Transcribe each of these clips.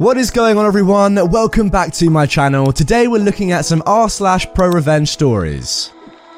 What is going on everyone? Welcome back to my channel. Today we're looking at some r slash pro revenge stories.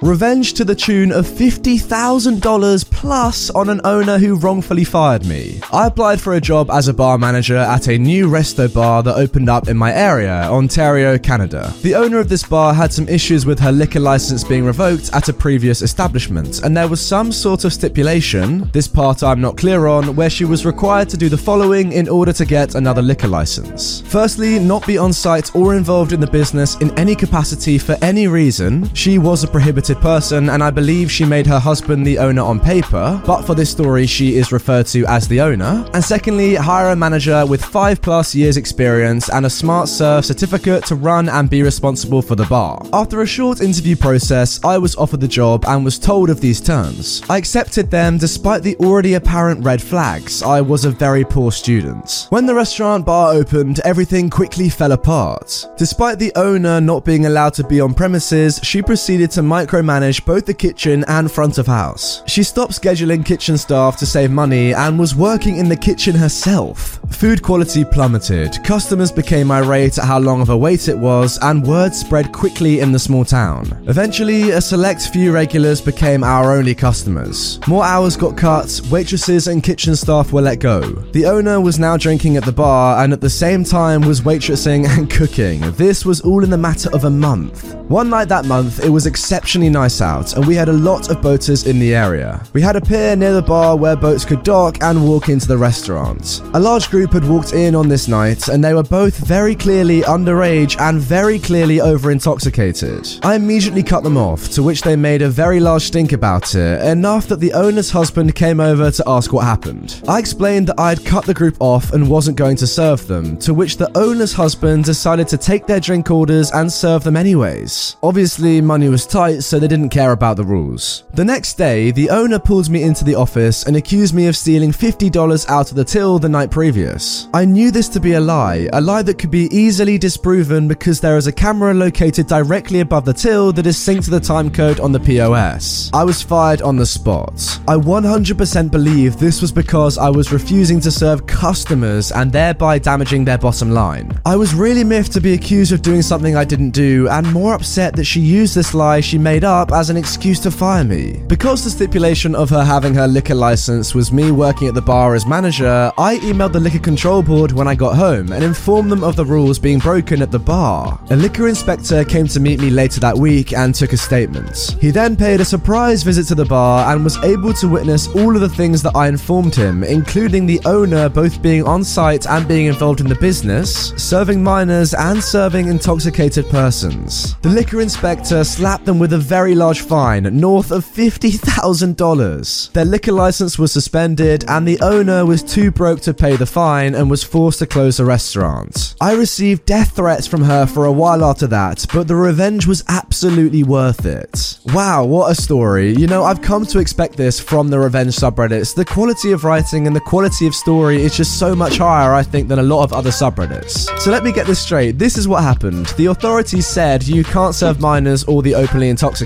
Revenge to the tune of $50,000 plus on an owner who wrongfully fired me. I applied for a job as a bar manager at a new resto bar that opened up in my area, Ontario, Canada. The owner of this bar had some issues with her liquor license being revoked at a previous establishment, and there was some sort of stipulation, this part I'm not clear on, where she was required to do the following in order to get another liquor license. Firstly, not be on site or involved in the business in any capacity for any reason. She was a prohibited person, and I believe she made her husband the owner on paper, but for this story, she is referred to as the owner. And secondly, hire a manager with five plus years experience and a smart serve certificate to run and be responsible for the bar. After a short interview process, I was offered the job and was told of these terms. I accepted them despite the already apparent red flags. I was a very poor student. When the restaurant bar opened, everything quickly fell apart. Despite the owner not being allowed to be on premises, she proceeded to micromanage both the kitchen and front of house. She stopped scheduling kitchen staff to save money and was working in the kitchen herself. Food quality plummeted, customers became irate at how long of a wait it was, and word spread quickly in the small town. Eventually, a select few regulars became our only customers. More hours got cut, waitresses and kitchen staff were let go. The owner was now drinking at the bar and at the same time was waitressing and cooking. This was all in the matter of a month. One night that month, it was exceptionally nice out, and we had a lot of boaters in the area. We had a pier near the bar where boats could dock and walk into the restaurant. A large group had walked in on this night, and they were both very clearly underage and very clearly over intoxicated. I immediately cut them off, to which they made a very large stink about it, enough that the owner's husband came over to ask what happened. I explained that I'd cut the group off and wasn't going to serve them, to which the owner's husband decided to take their drink orders and serve them anyways. Obviously, money was tight, so they didn't care about the rules. The next day, the owner pulled me into the office and accused me of stealing $50 out of the till the night previous. I knew this to be a lie, a lie that could be easily disproven because there is a camera located directly above the till that is synced to the time code on the POS. I was fired on the spot. I 100% believe this was because I was refusing to serve customers and thereby damaging their bottom line. I was really miffed to be accused of doing something I didn't do and more upset that she used this lie she made up as an excuse to fire me. Because the stipulation of her having her liquor license was me working at the bar as manager, I emailed the liquor control board when I got home and informed them of the rules being broken at the bar. A liquor inspector came to meet me later that week and took a statement. He then paid a surprise visit to the bar and was able to witness all of the things that I informed him, including the owner both being on site and being involved in the business, serving minors and serving intoxicated persons. The liquor inspector slapped them with a very large fine, north of $50,000. Their liquor license was suspended and the owner was too broke to pay the fine and was forced to close the restaurant. I received death threats from her for a while after that, but the revenge was absolutely worth it. Wow, what a story. You know, I've come to expect this from the revenge subreddits. The quality of writing and the quality of story is just so much higher, I think, than a lot of other subreddits. So let me get this straight. This is what happened. The authorities said you can't serve minors or the openly intoxicated.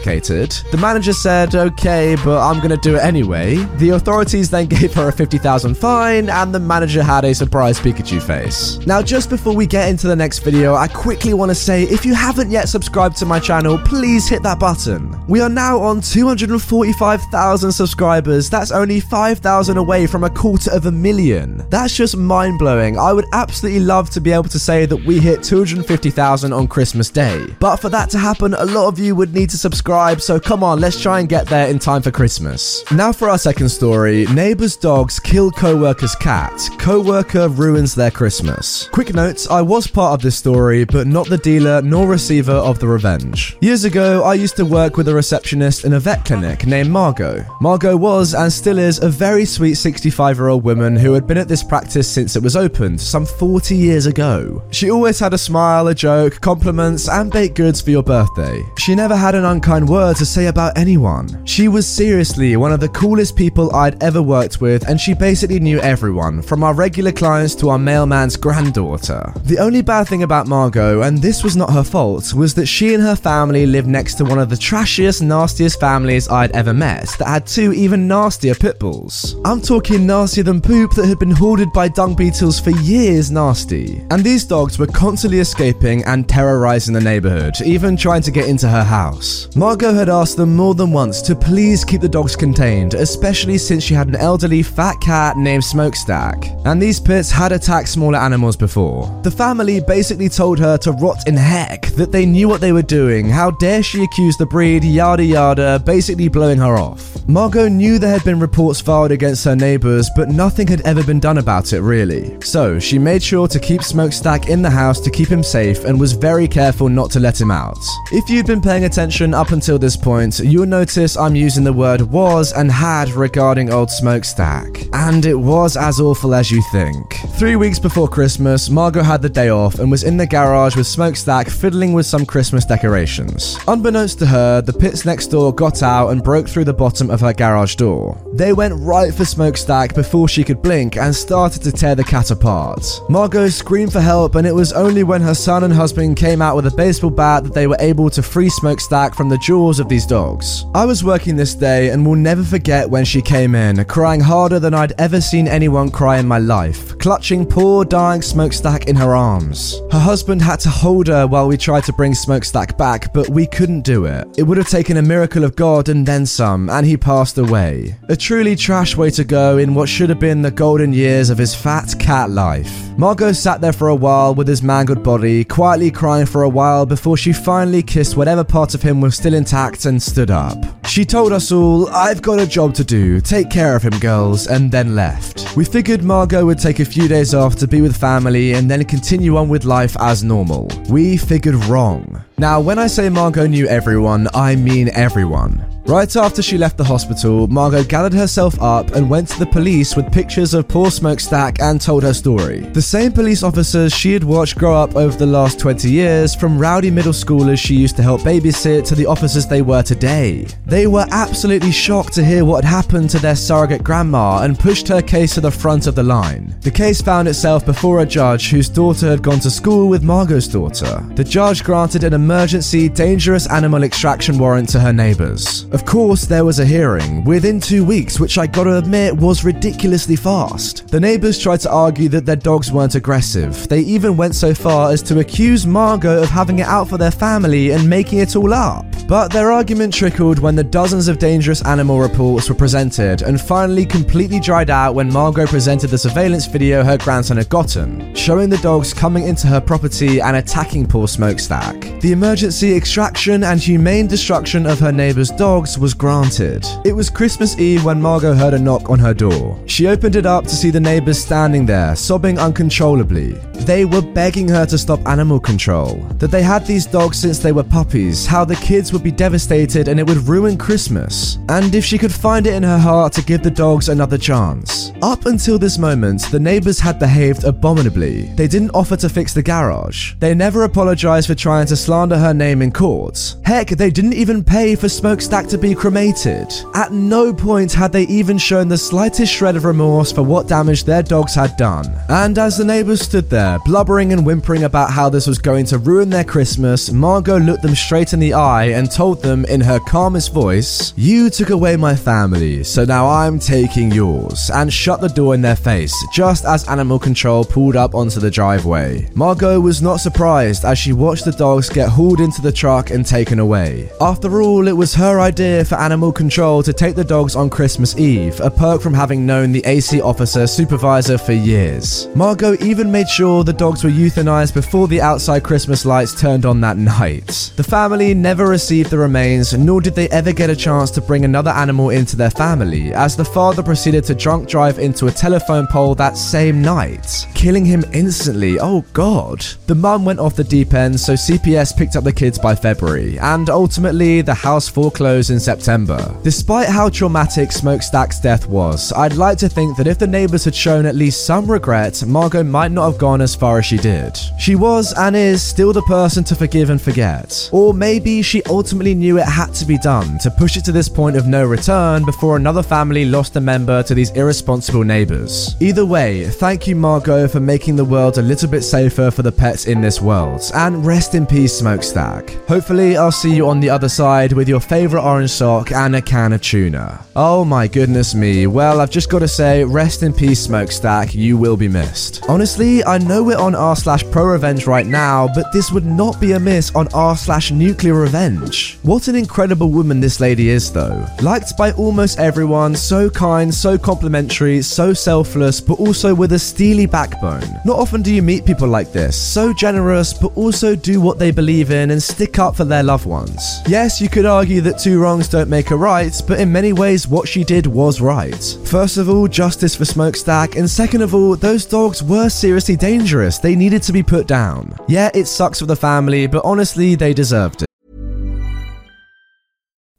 The manager said, okay, but I'm gonna do it anyway. The authorities then gave her a 50,000 fine, and the manager had a surprise Pikachu face. Now, just before we get into the next video, I quickly want to say if you haven't yet subscribed to my channel, please hit that button. We are now on 245,000 subscribers. That's only 5,000 away from a quarter of a million. That's just mind blowing. I would absolutely love to be able to say that we hit 250,000 on Christmas Day. But for that to happen, a lot of you would need to subscribe, so come on, let's try and get there in time for Christmas. Now for our second story neighbor's dogs kill co worker's cat. co worker ruins their Christmas. Quick notes I was part of this story, but not the dealer nor receiver of the revenge. Years ago, I used to work with a receptionist in a vet clinic named Margot. Margot was and still is a very sweet 65 year old woman who had been at this practice since it was opened, some 40 years ago. She always had a smile, a joke, compliments, and baked goods for your birthday. She never had an unkind word to say about anyone. She was seriously one of the coolest people I'd ever worked with, and she basically knew everyone, from our regular clients to our mailman's granddaughter. The only bad thing about Margot, and this was not her fault, was that she and her family lived next to one of the trashiest, nastiest families I'd ever met that had two even nastier pit bulls. I'm talking nastier than poop that had been hoarded by dung beetles for years nasty. And these dogs were constantly escaping and terrorizing the neighborhood, even trying to get into her house. Margot had asked them more than once to please keep the dogs contained, especially since she had an elderly fat cat named Smokestack. And these pits had attacked smaller animals before. The family basically told her to rot in heck, that they knew what they were doing, how dare she accuse the breed, yada yada, basically blowing her off. Margot knew there had been reports filed against her neighbors, but nothing had ever been done about it really. So she made sure to keep Smokestack in the house to keep him safe and was very careful not to let him out. If you'd been paying attention up until this point, you'll notice I'm using the word was and had regarding old Smokestack. And it was as awful as you think. Three weeks before Christmas, Margot had the day off and was in the garage with Smokestack fiddling with some Christmas decorations. Unbeknownst to her, the pits next door got out and broke through the bottom of her garage door. They went right for Smokestack before she could blink and started to tear the cat apart. Margot screamed for help, and it was only when her son and husband came out with a baseball bat that they were able to free Smokestack from the jaws of these dogs. I was working this day and will never forget when she came in, crying harder than I'd ever seen anyone cry in my life, clutching poor dying Smokestack in her arms. Her husband had to hold her while we tried to bring Smokestack back, but we couldn't do it. It would have taken a miracle of God and then some, and he passed away. A truly trash way to go in what should have been the golden years of his fat cat life. Margot sat there for a while with his mangled body, quietly crying for a while before she finally kissed whatever part of him was still intact and stood up. She told us all, I've got a job to do, take care of him, girls, and then left. We figured Margot would take a few days off to be with family and then continue on with life as normal. We figured wrong. Now, when I say Margot knew everyone, I mean everyone. Right after she left the hospital, Margot gathered herself up and went to the police with pictures of poor Smokestack and told her story. The same police officers she had watched grow up over the last 20 years, from rowdy middle schoolers she used to help babysit to the officers they were today. They were absolutely shocked to hear what had happened to their surrogate grandma and pushed her case to the front of the line. The case found itself before a judge whose daughter had gone to school with Margot's daughter. The judge granted an emergency dangerous animal extraction warrant to her neighbors. Of course, there was a hearing within two weeks, which I gotta admit was ridiculously fast. The neighbors tried to argue that their dogs weren't aggressive. They even went so far as to accuse Margot of having it out for their family and making it all up. But their argument trickled when the dozens of dangerous animal reports were presented and finally completely dried out when Margot presented the surveillance video her grandson had gotten, showing the dogs coming into her property and attacking poor Smokestack. The emergency extraction and humane destruction of her neighbor's dogs was granted. It was Christmas Eve when Margot heard a knock on her door. She opened it up to see the neighbors standing there, sobbing uncontrollably. They were begging her to stop animal control, that they had these dogs since they were puppies, how the kids would be devastated and it would ruin Christmas, and if she could find it in her heart to give the dogs another chance. Up until this moment, the neighbors had behaved abominably. They didn't offer to fix the garage. They never apologized for trying to slander her name in court. Heck, they didn't even pay for Smokestack to be cremated. At no point had they even shown the slightest shred of remorse for what damage their dogs had done. And as the neighbors stood there, blubbering and whimpering about how this was going to ruin their Christmas, Margot looked them straight in the eye and told them in her calmest voice, You took away my family, so now I'm taking yours, and shut the door in their face, just as animal control pulled up onto the driveway. Margot was not surprised as she watched the dogs get hauled into the truck and taken away. After all, it was her idea idea for animal control to take the dogs on Christmas Eve, a perk from having known the AC officer supervisor for years. Margot even made sure the dogs were euthanized before the outside Christmas lights turned on that night. The family never received the remains, nor did they ever get a chance to bring another animal into their family, as the father proceeded to drunk drive into a telephone pole that same night, killing him instantly. Oh god. The mum went off the deep end, so CPS picked up the kids by February, and ultimately the house foreclosed in September. Despite how traumatic Smokestack's death was, I'd like to think that if the neighbors had shown at least some regret, Margot might not have gone as far as she did. She was and is still the person to forgive and forget. Or maybe she ultimately knew it had to be done to push it to this point of no return before another family lost a member to these irresponsible neighbors. Either way, thank you, Margot, for making the world a little bit safer for the pets in this world. And rest in peace, Smokestack. Hopefully, I'll see you on the other side with your favorite orange sock and a can of tuna. Oh my goodness me. Well, I've just got to say, rest in peace, Smokestack. You will be missed. Honestly, I know we're on r slash pro revenge right now, but this would not be amiss on r slash nuclear revenge. What an incredible woman this lady is, though. Liked by almost everyone, so kind, so complimentary, so selfless, but also with a steely backbone. Not often do you meet people like this, so generous, but also do what they believe in and stick up for their loved ones. Yes, you could argue that two wrongs don't make a right, but in many ways, what she did was right. First of all, justice for Smokestack, and second of all, those dogs were seriously dangerous. They needed to be put down. Yeah, it sucks for the family, but honestly, they deserved it.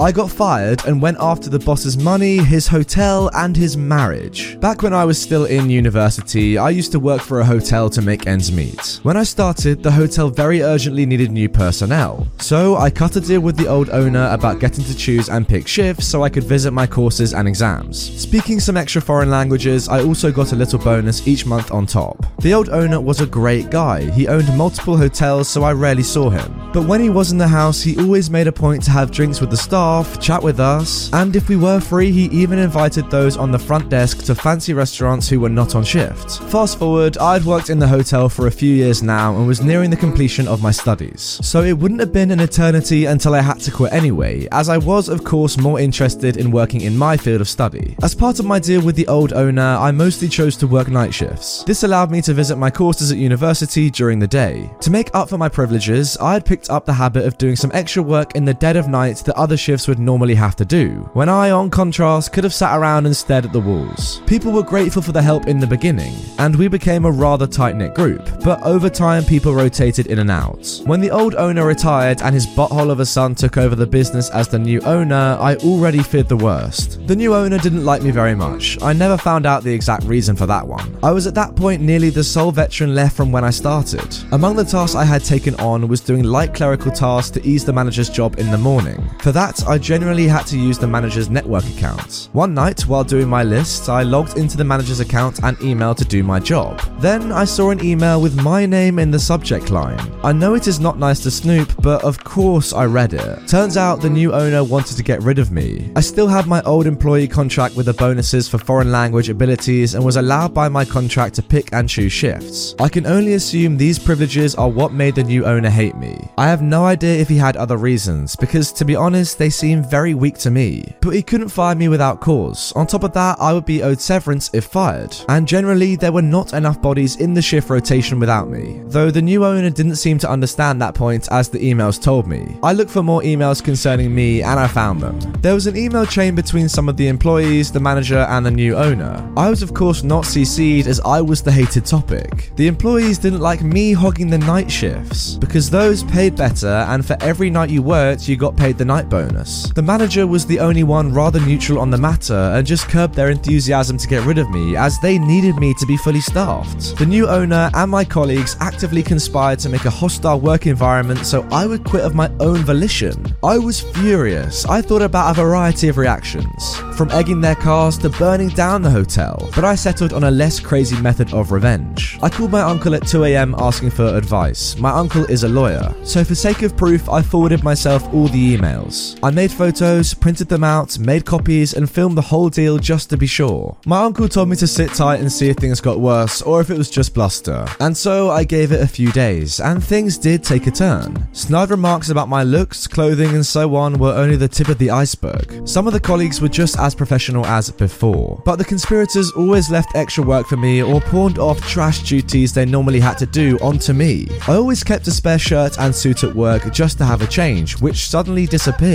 I got fired and went after the boss's money, his hotel, and his marriage. Back when I was still in university, I used to work for a hotel to make ends meet. When I started, the hotel very urgently needed new personnel. So I cut a deal with the old owner about getting to choose and pick shifts so I could visit my courses and exams. Speaking some extra foreign languages, I also got a little bonus each month on top. The old owner was a great guy. He owned multiple hotels, so I rarely saw him. But when he was in the house, he always made a point to have drinks with the staff, chat with us, and if we were free, he even invited those on the front desk to fancy restaurants who were not on shift. Fast forward, I'd worked in the hotel for a few years now and was nearing the completion of my studies. So it wouldn't have been an eternity until I had to quit anyway, as I was, of course, more interested in working in my field of study. As part of my deal with the old owner, I mostly chose to work night shifts. This allowed me to visit my courses at university during the day. To make up for my privileges, I had picked up the habit of doing some extra work in the dead of night that other shifts would normally have to do, when I, on contrast, could have sat around and stared at the walls. People were grateful for the help in the beginning, and we became a rather tight knit group, but over time people rotated in and out. When the old owner retired and his butthole of a son took over the business as the new owner, I already feared the worst. The new owner didn't like me very much. I never found out the exact reason for that one. I was at that point nearly the sole veteran left from when I started. Among the tasks I had taken on was doing light clerical tasks to ease the manager's job in the morning. For that, I generally had to use the manager's network account. One night, while doing my list, I logged into the manager's account and email to do my job. Then I saw an email with my name in the subject line. I know it is not nice to snoop, but of course I read it. Turns out the new owner wanted to get rid of me. I still had my old employee contract with the bonuses for foreign language abilities and was allowed by my contract to pick and choose shifts. I can only assume these privileges are what made the new owner hate me. I have no idea if he had other reasons, because to be honest, they seem very weak to me. But he couldn't fire me without cause. On top of that, I would be owed severance if fired. And generally, there were not enough bodies in the shift rotation without me. Though the new owner didn't seem to understand that point as the emails told me. I looked for more emails concerning me and I found them. There was an email chain between some of the employees, the manager, and the new owner. I was, of course, not CC'd as I was the hated topic. The employees didn't like me hogging the night shifts because those paid better, and for every night you worked, you got paid the night bonus. The manager was the only one rather neutral on the matter and just curbed their enthusiasm to get rid of me as they needed me to be fully staffed. The new owner and my colleagues actively conspired to make a hostile work environment so I would quit of my own volition. I was furious. I thought about a variety of reactions, from egging their cars to burning down the hotel, but I settled on a less crazy method of revenge. I called my uncle at 2am asking for advice. My uncle is a lawyer, so for sake of proof, I forwarded myself all the emails. I made photos, printed them out, made copies, and filmed the whole deal just to be sure. My uncle told me to sit tight and see if things got worse or if it was just bluster. And so I gave it a few days, and things did take a turn. Snide remarks about my looks, clothing, and so on were only the tip of the iceberg. Some of the colleagues were just as professional as before, but the conspirators always left extra work for me or pawned off trash duties they normally had to do onto me. I always kept a spare shirt and suit at work just to have a change, which suddenly disappeared.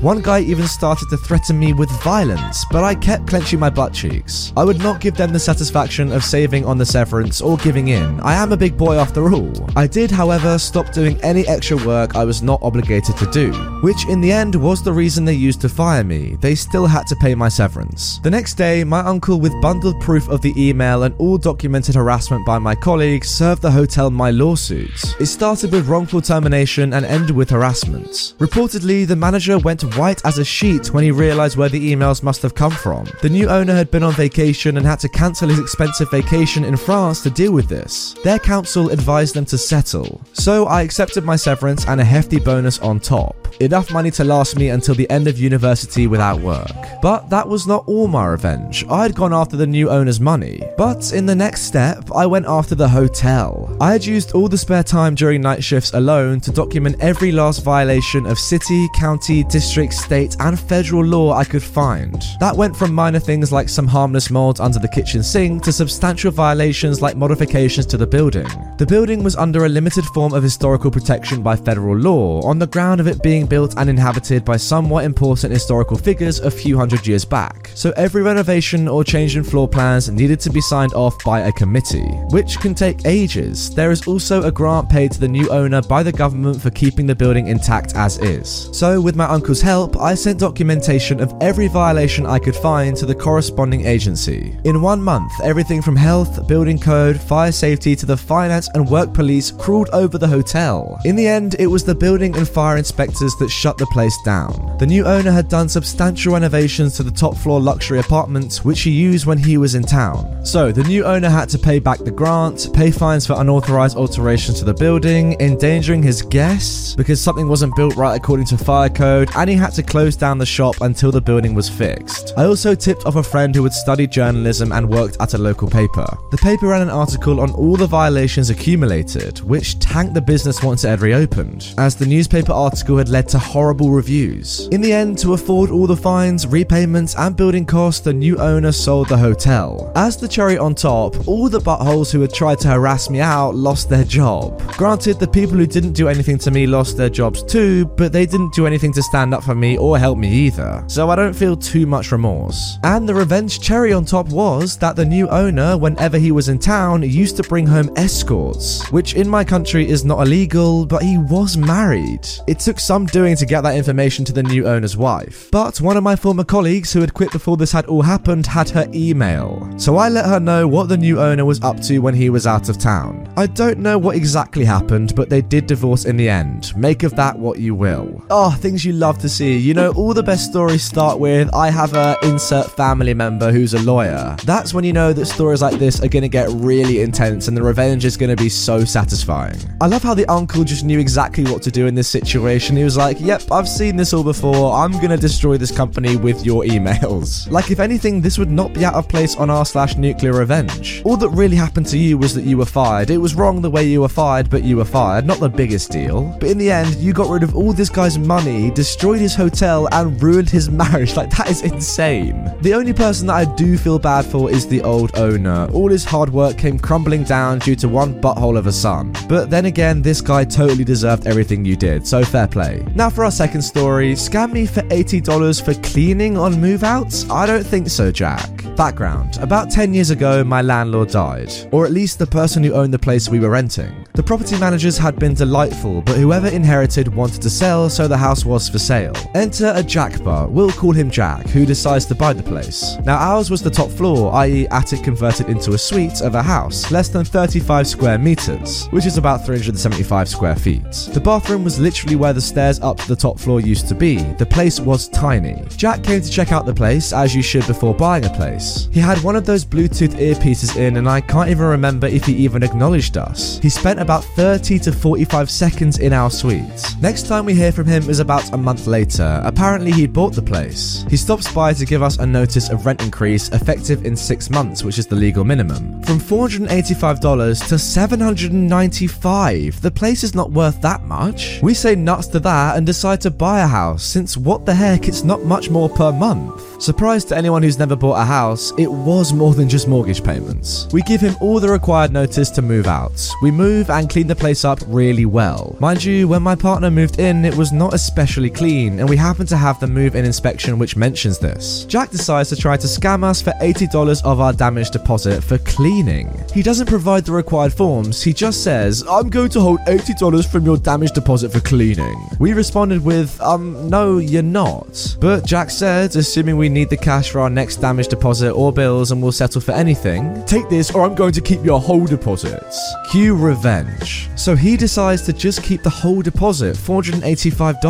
One guy even started to threaten me with violence, but I kept clenching my butt cheeks. I would not give them the satisfaction of saving on the severance or giving in. I am a big boy after all. I did, however, stop doing any extra work I was not obligated to do, which in the end was the reason they used to fire me. They still had to pay my severance. The next day, my uncle, with bundled proof of the email and all documented harassment by my colleagues, served the hotel my lawsuit. It started with wrongful termination and ended with harassment. Reportedly, the manager went white as a sheet when he realized where the emails must have come from. The new owner had been on vacation and had to cancel his expensive vacation in France to deal with this. Their counsel advised them to settle. So I accepted my severance and a hefty bonus on top. Enough money to last me until the end of university without work. But that was not all my revenge. I had gone after the new owner's money. But in the next step, I went after the hotel. I had used all the spare time during night shifts alone to document every last violation of city, county, district, state, and federal law I could find. That went from minor things like some harmless mold under the kitchen sink to substantial violations like modifications to the building. The building was under a limited form of historical protection by federal law on the ground of it being built and inhabited by somewhat important historical figures a few hundred years back. So every renovation or change in floor plans needed to be signed off by a committee, which can take ages. There is also a grant paid to the new owner by the government for keeping the building intact as is. So with my uncle's help, I sent documentation of every violation I could find to the corresponding agency. In one month, everything from health, building code, fire safety to the finance and work police crawled over the hotel. In the end, it was the building and fire inspectors that shut the place down. The new owner had done substantial renovations to the top floor luxury apartments, which he used when he was in town. So the new owner had to pay back the grant, pay fines for unauthorized alterations to the building, endangering his guests because something wasn't built right according to fire code, and he had to close down the shop until the building was fixed. I also tipped off a friend who had studied journalism and worked at a local paper. The paper ran an article on all the violations accumulated, which tanked the business once it had reopened, as the newspaper article had led to horrible reviews. In the end, to afford all the fines, repayments, and building costs, the new owner sold the hotel. As the cherry on top, all the buttholes who had tried to harass me out lost their job. Granted, the people who didn't do anything to me lost their jobs too, but they didn't do anything to stand up for me or help me either, so I don't feel too much remorse. And the revenge cherry on top was that the new owner, whenever he was in town, used to bring home escorts, which in my country is not illegal, but he was married. It took some doing to get that information to the new owner's wife. But one of my former colleagues who had quit before this had all happened had her email. So I let her know what the new owner was up to when he was out of town. I don't know what exactly happened, but they did divorce in the end. Make of that what you will. Oh, things you love to see. You know, all the best stories start with I have a insert family member who's a lawyer. That's when you know that stories like this are going to get really intense and the revenge is going to be so satisfying. I love how the uncle just knew exactly what to do in this situation. He was like, yep, I've seen this all before. I'm going to destroy this company with your emails. Like, if anything, this would not be out of place on r slash nuclear revenge. All that really happened to you was that you were fired. It was wrong the way you were fired, but you were fired. Not the biggest deal. But in the end, you got rid of all this guy's money, destroyed his hotel, and ruined his marriage. Like, that is insane. The only person that I do feel bad for is the old owner. All his hard work came crumbling down due to one butthole of a son. But then again, this guy totally deserved everything you did, so fair play. Now for our second story, scam me for $80 for cleaning on move outs? I don't think so, Jack. Background About 10 years ago, my landlord died, or at least the person who owned the place we were renting. The property managers had been delightful, but whoever inherited wanted to sell, so the house was was for sale. Enter a Jack bar, we'll call him Jack, who decides to buy the place. Now, ours was the top floor, i.e., attic converted into a suite of a house, less than 35 square meters, which is about 375 square feet. The bathroom was literally where the stairs up to the top floor used to be. The place was tiny. Jack came to check out the place, as you should before buying a place. He had one of those Bluetooth earpieces in, and I can't even remember if he even acknowledged us. He spent about 30 to 45 seconds in our suite. Next time we hear from him is about a month later. Apparently, he'd bought the place. He stops by to give us a notice of rent increase effective in six months, which is the legal minimum. From $485 to $795. The place is not worth that much. We say nuts to that and decide to buy a house, since what the heck, it's not much more per month. Surprise to anyone who's never bought a house, it was more than just mortgage payments. We give him all the required notice to move out. We move and clean the place up really well. Mind you, when my partner moved in, it was not especially clean, and we happen to have the move in inspection which mentions this. Jack decides to try to scam us for $80 of our damage deposit for cleaning. He doesn't provide the required forms, he just says, I'm going to hold $80 from your damage deposit for cleaning. We responded with, um, no, you're not. But Jack said, assuming we need the cash for our next damage deposit or bills and we'll settle for anything, take this or I'm going to keep your whole deposit. Cue revenge. So he decides to just keep the whole deposit, $485.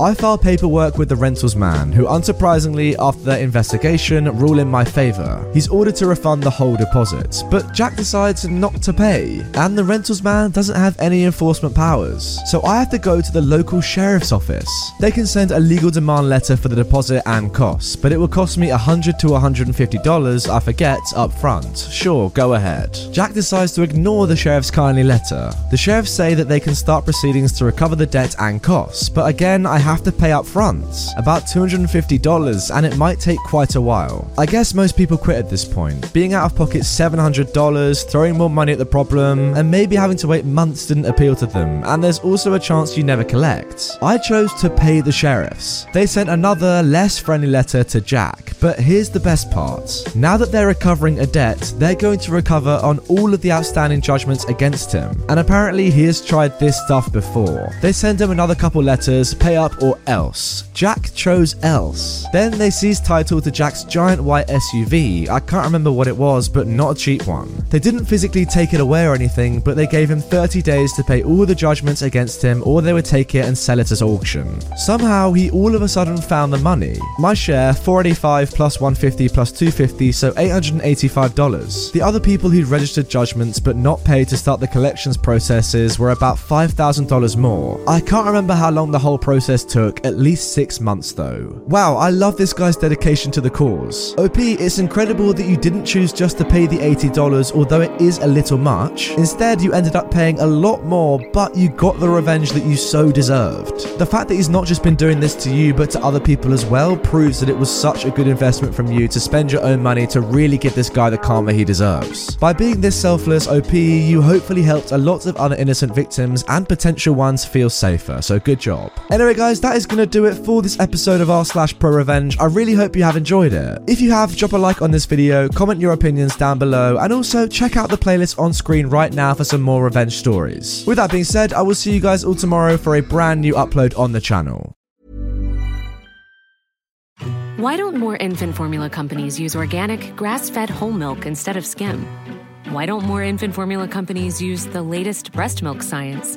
I file paperwork with the Rentalsman, who unsurprisingly, after their investigation, rule in my favor. He's ordered to refund the whole deposit, but Jack decides not to pay, and the Rentalsman doesn't have any enforcement powers. So I have to go to the local sheriff's office. They can send a legal demand letter for the deposit and costs, but it will cost me 100 to $150, I forget, up front. Sure, go ahead. Jack decides to ignore the sheriff's kindly letter. The sheriffs say that they can start proceedings to recover the debt and costs, but again, I have to pay up front. About $250, and it might take quite a while. I guess most people quit at this point. Being out of pocket $700, throwing more money at the problem, and maybe having to wait months didn't appeal to them, and there's also a chance you never collect. I chose to pay the sheriffs. They sent another, less friendly letter to Jack, but here's the best part. Now that they're recovering a debt, they're going to recover on all of the outstanding judgments against him, and apparently he has tried this stuff before. They send him another couple letters, pay up or else. Jack chose else. Then they seized title to Jack's giant white SUV. I can't remember what it was, but not a cheap one. They didn't physically take it away or anything, but they gave him 30 days to pay all the judgments against him, or they would take it and sell it at auction. Somehow, he all of a sudden found the money. My share, 485 plus 150 plus 250, so $885. The other people who'd registered judgments but not paid to start the collections processes were about $5,000 more. I can't remember how long the whole process took, at least six months though. Wow, I love this guy's dedication to the cause. OP, it's incredible that you didn't choose just to pay the $80, although it is a little much. Instead, you ended up paying a lot more, but you got the revenge that you so deserved. The fact that he's not just been doing this to you, but to other people as well, proves that it was such a good investment from you to spend your own money to really give this guy the karma he deserves. By being this selfless, OP, you hopefully helped a lot of other innocent victims and potential ones feel safer, so good job. Anyway, guys, that is going to do it for this episode of r slash pro revenge. I really hope you have enjoyed it. If you have, drop a like on this video, comment your opinions down below, and also check out the playlist on screen right now for some more revenge stories. With that being said, I will see you guys all tomorrow for a brand new upload on the channel. Why don't more infant formula companies use organic, grass fed whole milk instead of skim? Why don't more infant formula companies use the latest breast milk science?